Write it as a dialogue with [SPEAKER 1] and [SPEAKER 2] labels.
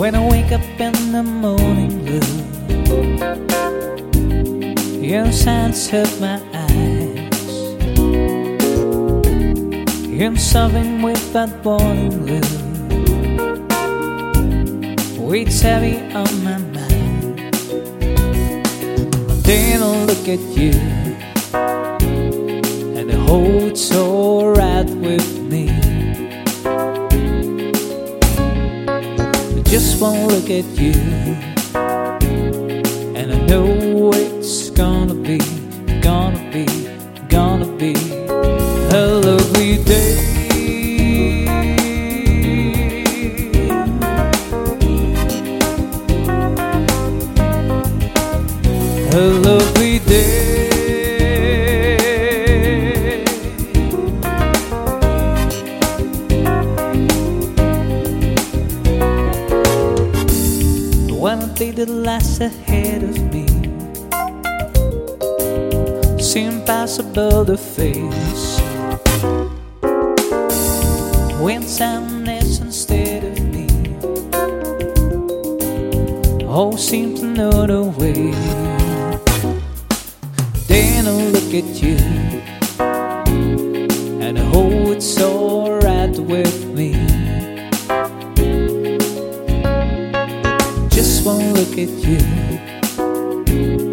[SPEAKER 1] wake up in the morning blue. Your signs hurt my eyes. I'm something without warning blue. Weight's heavy on my mind. Then I look at you, and the whole's alright with me. Just one look at you, and I know it's gonna be, gonna be, gonna be a lovely day. A lovely day. The last ahead of me seemed impossible to face. When someone's instead of me, all seem to know the way. Then I look at you, won't look at you.